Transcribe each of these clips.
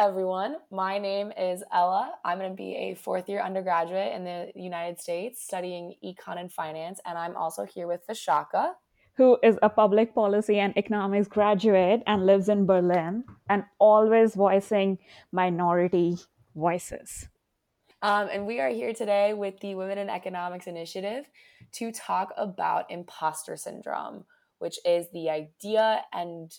everyone. My name is Ella. I'm going to be a fourth year undergraduate in the United States studying econ and finance. And I'm also here with Vishaka, who is a public policy and economics graduate and lives in Berlin and always voicing minority voices. Um, and we are here today with the Women in Economics Initiative to talk about imposter syndrome, which is the idea and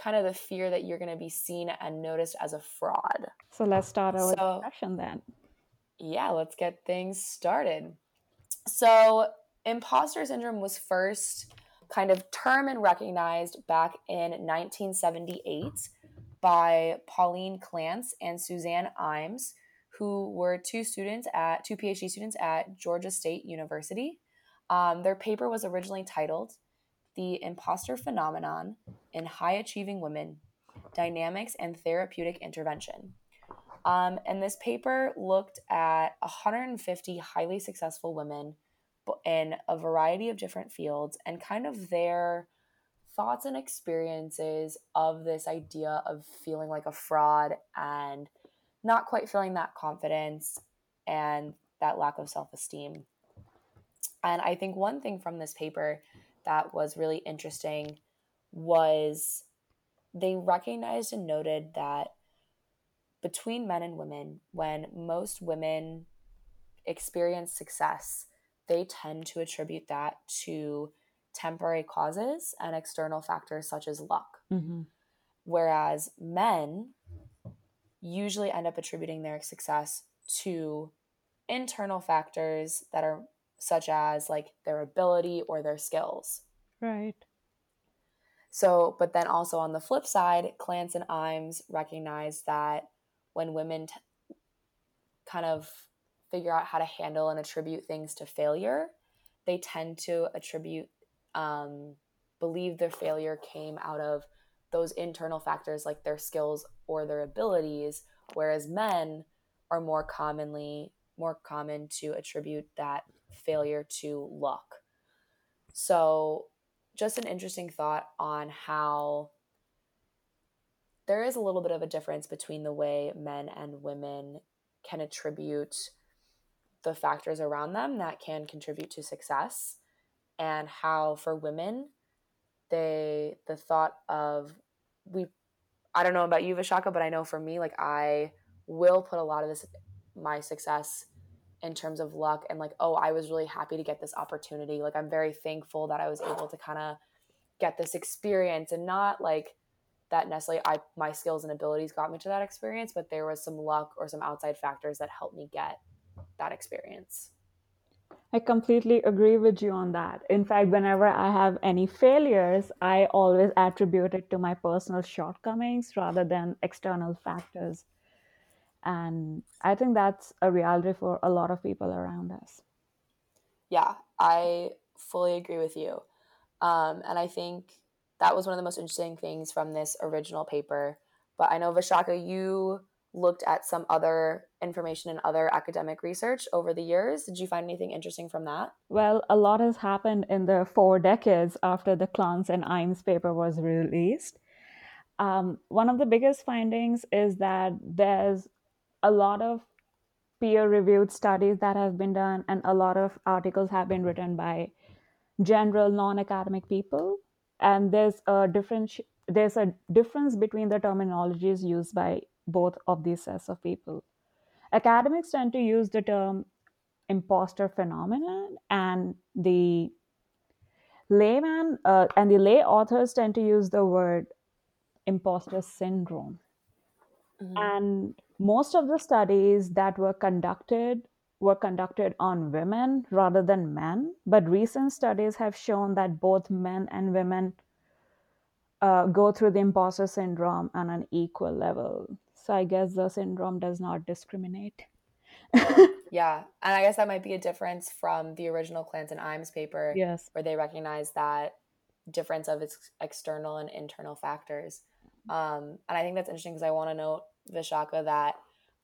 kind of the fear that you're going to be seen and noticed as a fraud. So let's start our so, discussion then. Yeah, let's get things started. So, imposter syndrome was first kind of term and recognized back in 1978 by Pauline Clance and Suzanne Imes, who were two students at two PhD students at Georgia State University. Um, their paper was originally titled "The Imposter Phenomenon in High Achieving Women: Dynamics and Therapeutic Intervention." Um, and this paper looked at 150 highly successful women in a variety of different fields and kind of their thoughts and experiences of this idea of feeling like a fraud and not quite feeling that confidence and that lack of self esteem. And I think one thing from this paper that was really interesting was they recognized and noted that between men and women, when most women experience success, they tend to attribute that to temporary causes and external factors such as luck. Mm-hmm. Whereas men usually end up attributing their success to internal factors that are such as like their ability or their skills. Right. So, but then also on the flip side, Clance and Imes recognize that when women t- kind of figure out how to handle and attribute things to failure, they tend to attribute, um, believe their failure came out of those internal factors like their skills or their abilities, whereas men are more commonly more common to attribute that failure to luck. So, just an interesting thought on how there is a little bit of a difference between the way men and women can attribute the factors around them that can contribute to success and how for women they the thought of we I don't know about you Vishaka but I know for me like I will put a lot of this my success in terms of luck and like oh I was really happy to get this opportunity like I'm very thankful that I was able to kind of get this experience and not like that necessarily I my skills and abilities got me to that experience but there was some luck or some outside factors that helped me get that experience. I completely agree with you on that. In fact, whenever I have any failures, I always attribute it to my personal shortcomings rather than external factors. And I think that's a reality for a lot of people around us. Yeah, I fully agree with you. Um, and I think that was one of the most interesting things from this original paper. But I know, Vishaka, you looked at some other information and other academic research over the years. Did you find anything interesting from that? Well, a lot has happened in the four decades after the Clance and Imes paper was released. Um, one of the biggest findings is that there's a lot of peer reviewed studies that have been done, and a lot of articles have been written by general non academic people. And there's a difference. There's a difference between the terminologies used by both of these sets of people. Academics tend to use the term imposter phenomenon, and the layman uh, and the lay authors tend to use the word imposter syndrome. Mm-hmm. And most of the studies that were conducted were conducted on women rather than men, but recent studies have shown that both men and women uh, go through the imposter syndrome on an equal level. So I guess the syndrome does not discriminate. yeah. And I guess that might be a difference from the original Clance and Imes paper. Yes. Where they recognize that difference of its external and internal factors. Um, and I think that's interesting because I want to note, Vishaka, that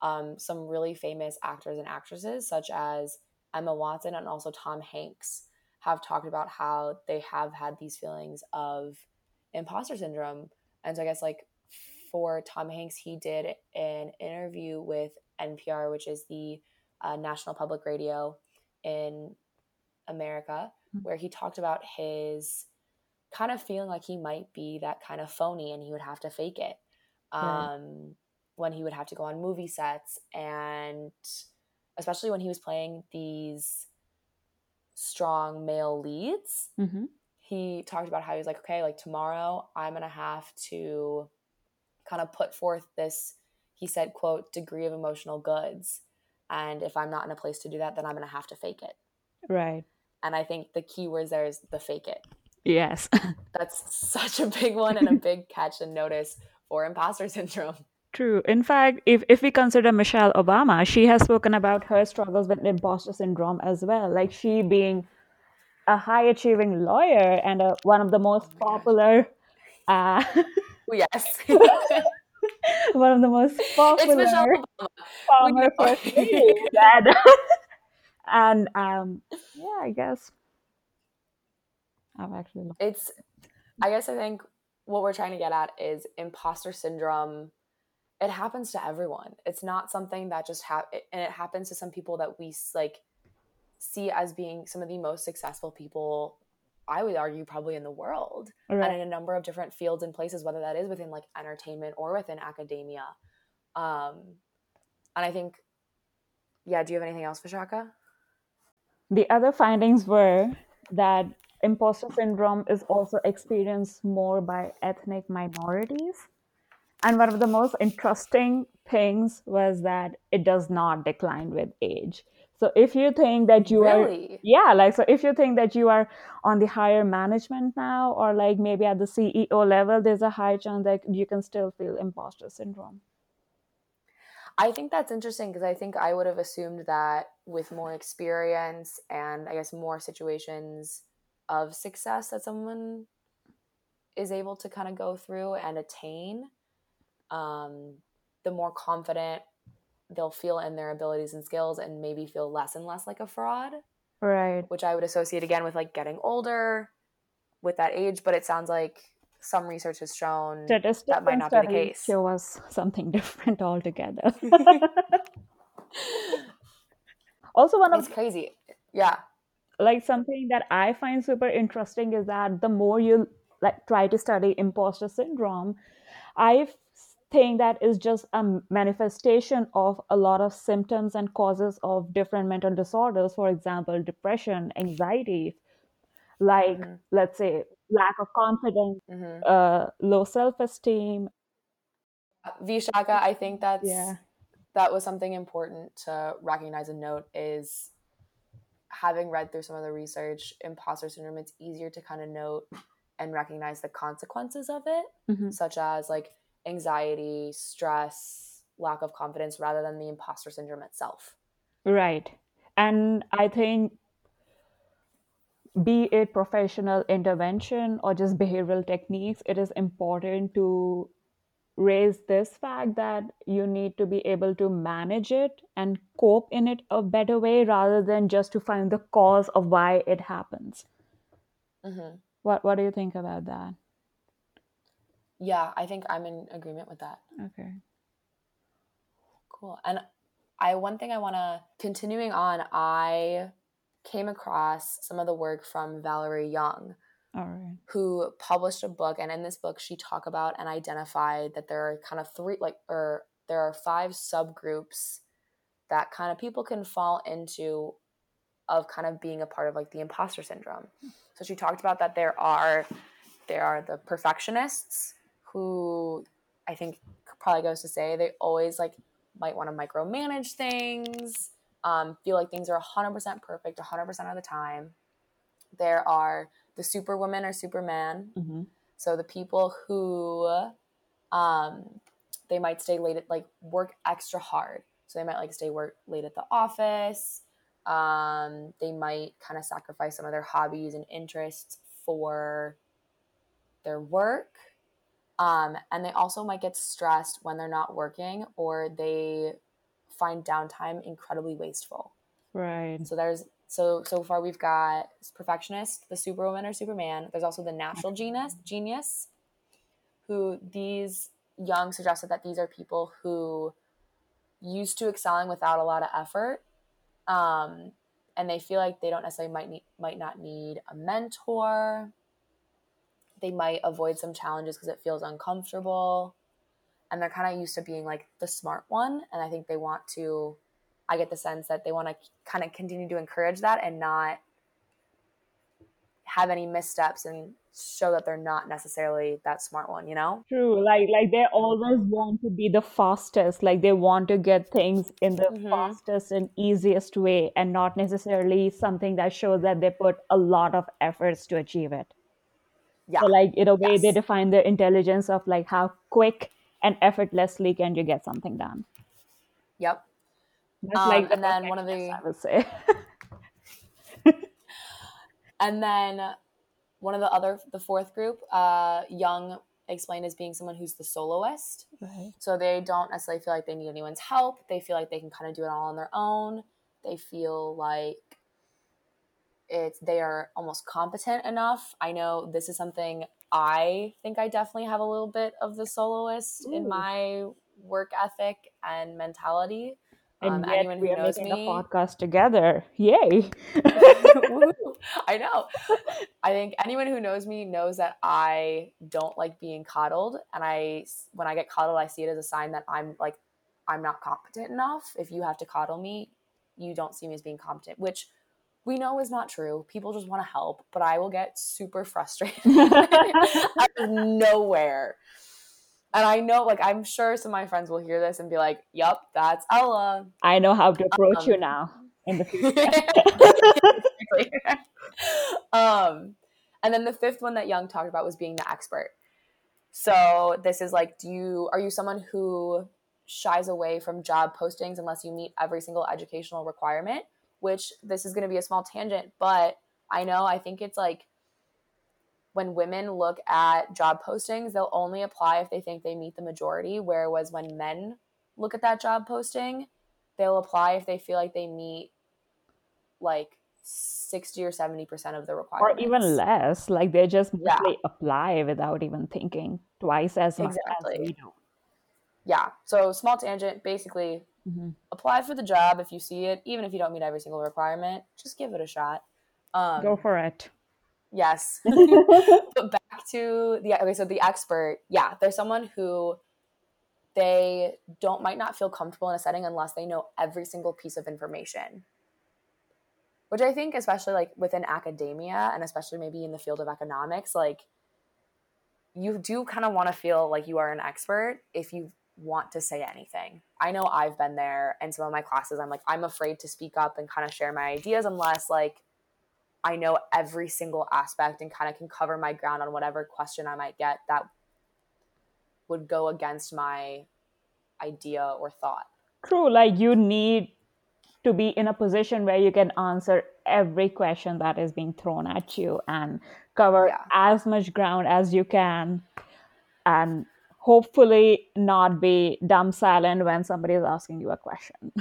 um, some really famous actors and actresses, such as Emma Watson and also Tom Hanks, have talked about how they have had these feelings of imposter syndrome. And so I guess like for Tom Hanks, he did an interview with NPR, which is the uh, National Public Radio in America, Mhm. where he talked about his kind of feeling like he might be that kind of phony and he would have to fake it um, when he would have to go on movie sets and especially when he was playing these strong male leads hmm he talked about how he was like okay like tomorrow i'm gonna have to kind of put forth this he said quote degree of emotional goods. And if i'm not in a place to do that then i'm gonna have to fake it. Right. and i think the key words there is the fake it. Yes. that's such a big one and a big catch and notice for imposter syndrome True. In fact, if, if we consider Michelle Obama, she has spoken about her struggles with imposter syndrome as well. Like she being a high achieving lawyer and a, one of the most Oh popular, uh, Oh, yes one of the most it's popular michelle obama former first lady. And um, yeah, I guess I've actually it's i guess i think what we're trying to get at is imposter syndrome it happens to everyone. It's not something that just ha- and it happens to some people that we like see as being some of the most successful people i would argue probably in the world and in a number of different fields and places whether that is within like entertainment or within academia. Um and i think yeah do you have anything else vishaka? The other findings were that imposter syndrome is also experienced more by ethnic minorities. And one of the most interesting things was that it does not decline with age. So if you think that you are yeah, like so if you think that you are on the higher management now or like maybe at the CEO level, there's a high chance that you can still feel imposter syndrome. I think that's interesting because I think I would have assumed that with more experience and I guess more situations of success that someone is able to kind of go through and attain, um, the more confident they'll feel in their abilities and skills and maybe feel less and less like a fraud, Right. which I would associate again with like getting older with that age. But it sounds like some research has shown Statistics that might not be the case. show us something different altogether. also, one of it's crazy. Yeah. like something that I find super interesting is that the more you like try to study imposter syndrome, I think that is just a manifestation of a lot of symptoms and causes of different mental disorders. For example, depression, anxiety, like hmm let's say lack of confidence, hmm uh, low self-esteem. Vishaka, I think that's Yeah, that was something important to recognize and note is having read through some of the research, imposter syndrome, it's easier to kind of note and recognize the consequences of it, Mhm. such as like anxiety, stress, lack of confidence, rather than the imposter syndrome itself. right. And I think be it professional intervention or just behavioral techniques, it is important to raise this fact that you need to be able to manage it and cope in it a better way rather than just to find the cause of why it happens. hmm What what do you think about that? Yeah, I think I'm in agreement with that. Okay. Cool. And I one thing I want to continuing on, I came across some of the work from Valerie Young, All right. who published a book and in this book she talked about and identified that there are kind of three like or there are five subgroups that kind of people can fall into of kind of being a part of like the imposter syndrome. So she talked about that there are there are the perfectionists who I think probably goes to say they always like might want to micromanage things, um, feel like things are 100% perfect 100% of the time. There are the superwoman or superman. hmm So the people who um, they might stay late at like work extra hard. So they might like stay work late at the office. Um, they might kind of sacrifice some of their hobbies and interests for their work. Um, and they also might get stressed when they're not working or they find downtime incredibly wasteful. Right. So there's so so far we've got perfectionist, the superwoman or superman. There's also the natural genius genius, who these Young suggested that these are people who used to excelling without a lot of effort. Um, and they feel like they don't necessarily might need, might not need a mentor. They might avoid some challenges because it feels uncomfortable. And they're kind of used to being like the smart one. And I think they want to, I get the sense that they want to kind of continue to encourage that and not have any missteps and show that they're not necessarily that smart one, you know? True. Like like they always want to be the fastest. Like they want to get things in the Mhm. fastest and easiest way and not necessarily something that shows that they put a lot of efforts to achieve it. Yeah. So like in a way they define their intelligence of like how quick and effortlessly can you get something done. Yep. That's Um, like the and then one of the I would say. and then one of the other the fourth group, uh, Young explained as being someone who's the soloist. Right. So they don't necessarily feel like they need anyone's help. They feel like they can kind of do it all on their own. They feel like it's they are almost competent enough. I know this is something I think I definitely have a little bit of the soloist in my work ethic and mentality. And Um, yet anyone we who are knows making a me, podcast together. Yay. I know. I think anyone who knows me knows that I don't like being coddled, and I when I get coddled, I see it as a sign that I'm like I'm not competent enough. If you have to coddle me, you don't see me as being competent, which we know is not true. People just want to help, but I will get super frustrated out of nowhere. And I know, like, I'm sure some of my friends will hear this and be like, "Yep, that's Ella." I know how to approach you Um, now in the future. Um, and then the fifth one that Young talked about was being the expert. So this is like, do you are you someone who shies away from job postings unless you meet every single educational requirement? Which this is going to be a small tangent, but I know I think it's like when women look at job postings, they'll only apply if they think they meet the majority. Whereas when men look at that job posting, they'll apply if they feel like they meet like 60 or 70% of the requirements. or even less. Like they just Yeah. mostly apply without even thinking twice as much as Exactly. we do. Yeah. So small tangent, basically Mhm. apply for the job if you see it, even if you don't meet every single requirement, just give it a shot. Um, Go for it. yes. but back to the okay so the expert yeah there's someone who they don't might not feel comfortable in a setting unless they know every single piece of information which i think especially like within academia and especially maybe in the field of economics like you do kind of want to feel like you are an expert if you want to say anything i know i've been there and some of my classes i'm like i'm afraid to speak up and kind of share my ideas unless like I know every single aspect and kind of can cover my ground on whatever question I might get that would go against my idea or thought. True. Like you need to be in a position where you can answer every question that is being thrown at you and cover Yeah. as much ground as you can and hopefully not be dumb silent when somebody is asking you a question.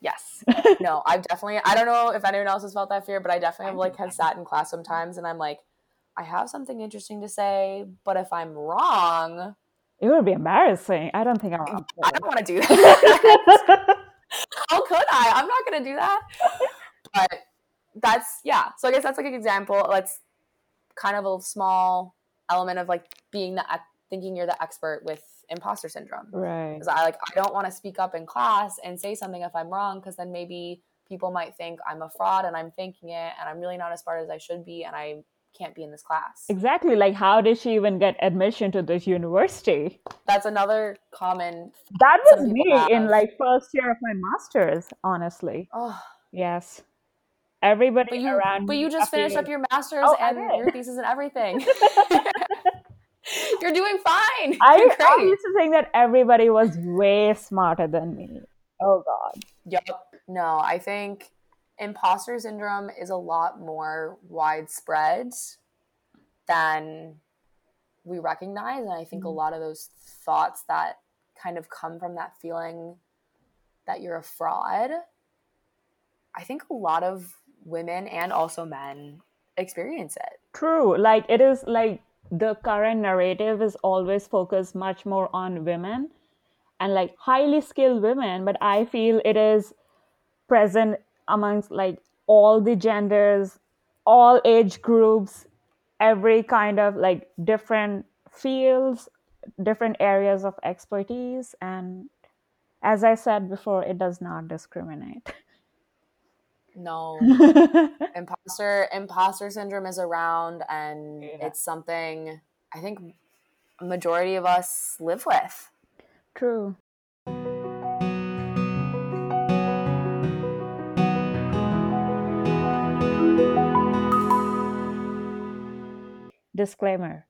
Yes. No, I've definitely I don't know if anyone else has felt that fear, but I definitely have like have sat in class sometimes and I'm like, I have something interesting to say, but if I'm wrong, It would be embarrassing. I don't think I'm wrong. I don't want to do that. How could I? I'm not gonna do that. But that's yeah. So I guess that's like an example. Let's kind of a small element of like being the thinking you're the expert with imposter syndrome. right. Because I like I don't want to speak up in class and say something if I'm wrong, because then maybe people might think I'm a fraud and I'm thinking it and I'm really not as smart as I should be and I can't be in this class. Exactly. Like, how did she even get admission to this university? That's another common. That was me in like first year of my master's, honestly. Oh, Yes. Everybody but you around but you just finished up your master's Oh, and your thesis and everything. You're doing fine. I, You're I used to think that everybody was way smarter than me. Oh God. Yep. No, I think imposter syndrome is a lot more widespread than we recognize. And I think a Mhm. lot of those thoughts that kind of come from that feeling that you're a fraud, I think a lot of women and also men experience it. True. Like it is like the current narrative is always focused much more on women and like highly skilled women but i feel it is present amongst like all the genders all age groups every kind of like different fields different areas of expertise and as i said before it does not discriminate no. Imposter imposter syndrome is around and Yeah. it's something i think a majority of us live with. True. Disclaimer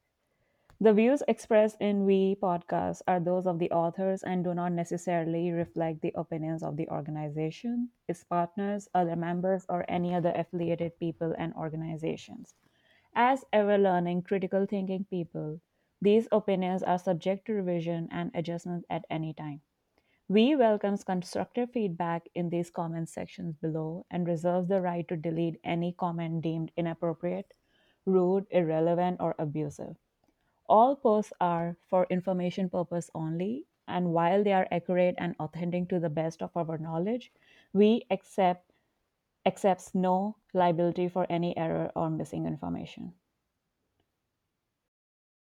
The views expressed in We podcast are those of the authors and do not necessarily reflect the opinions of the organization, its partners, other members, or any other affiliated people and organizations. As ever learning, critical thinking people, these opinions are subject to revision and adjustment at any time. We welcome constructive feedback in these comment sections below and reserve the right to delete any comment deemed inappropriate, rude, irrelevant, or abusive. All posts are for information purpose only, and while they are accurate and authentic to the best of our knowledge, we accept accepts no liability for any error or missing information.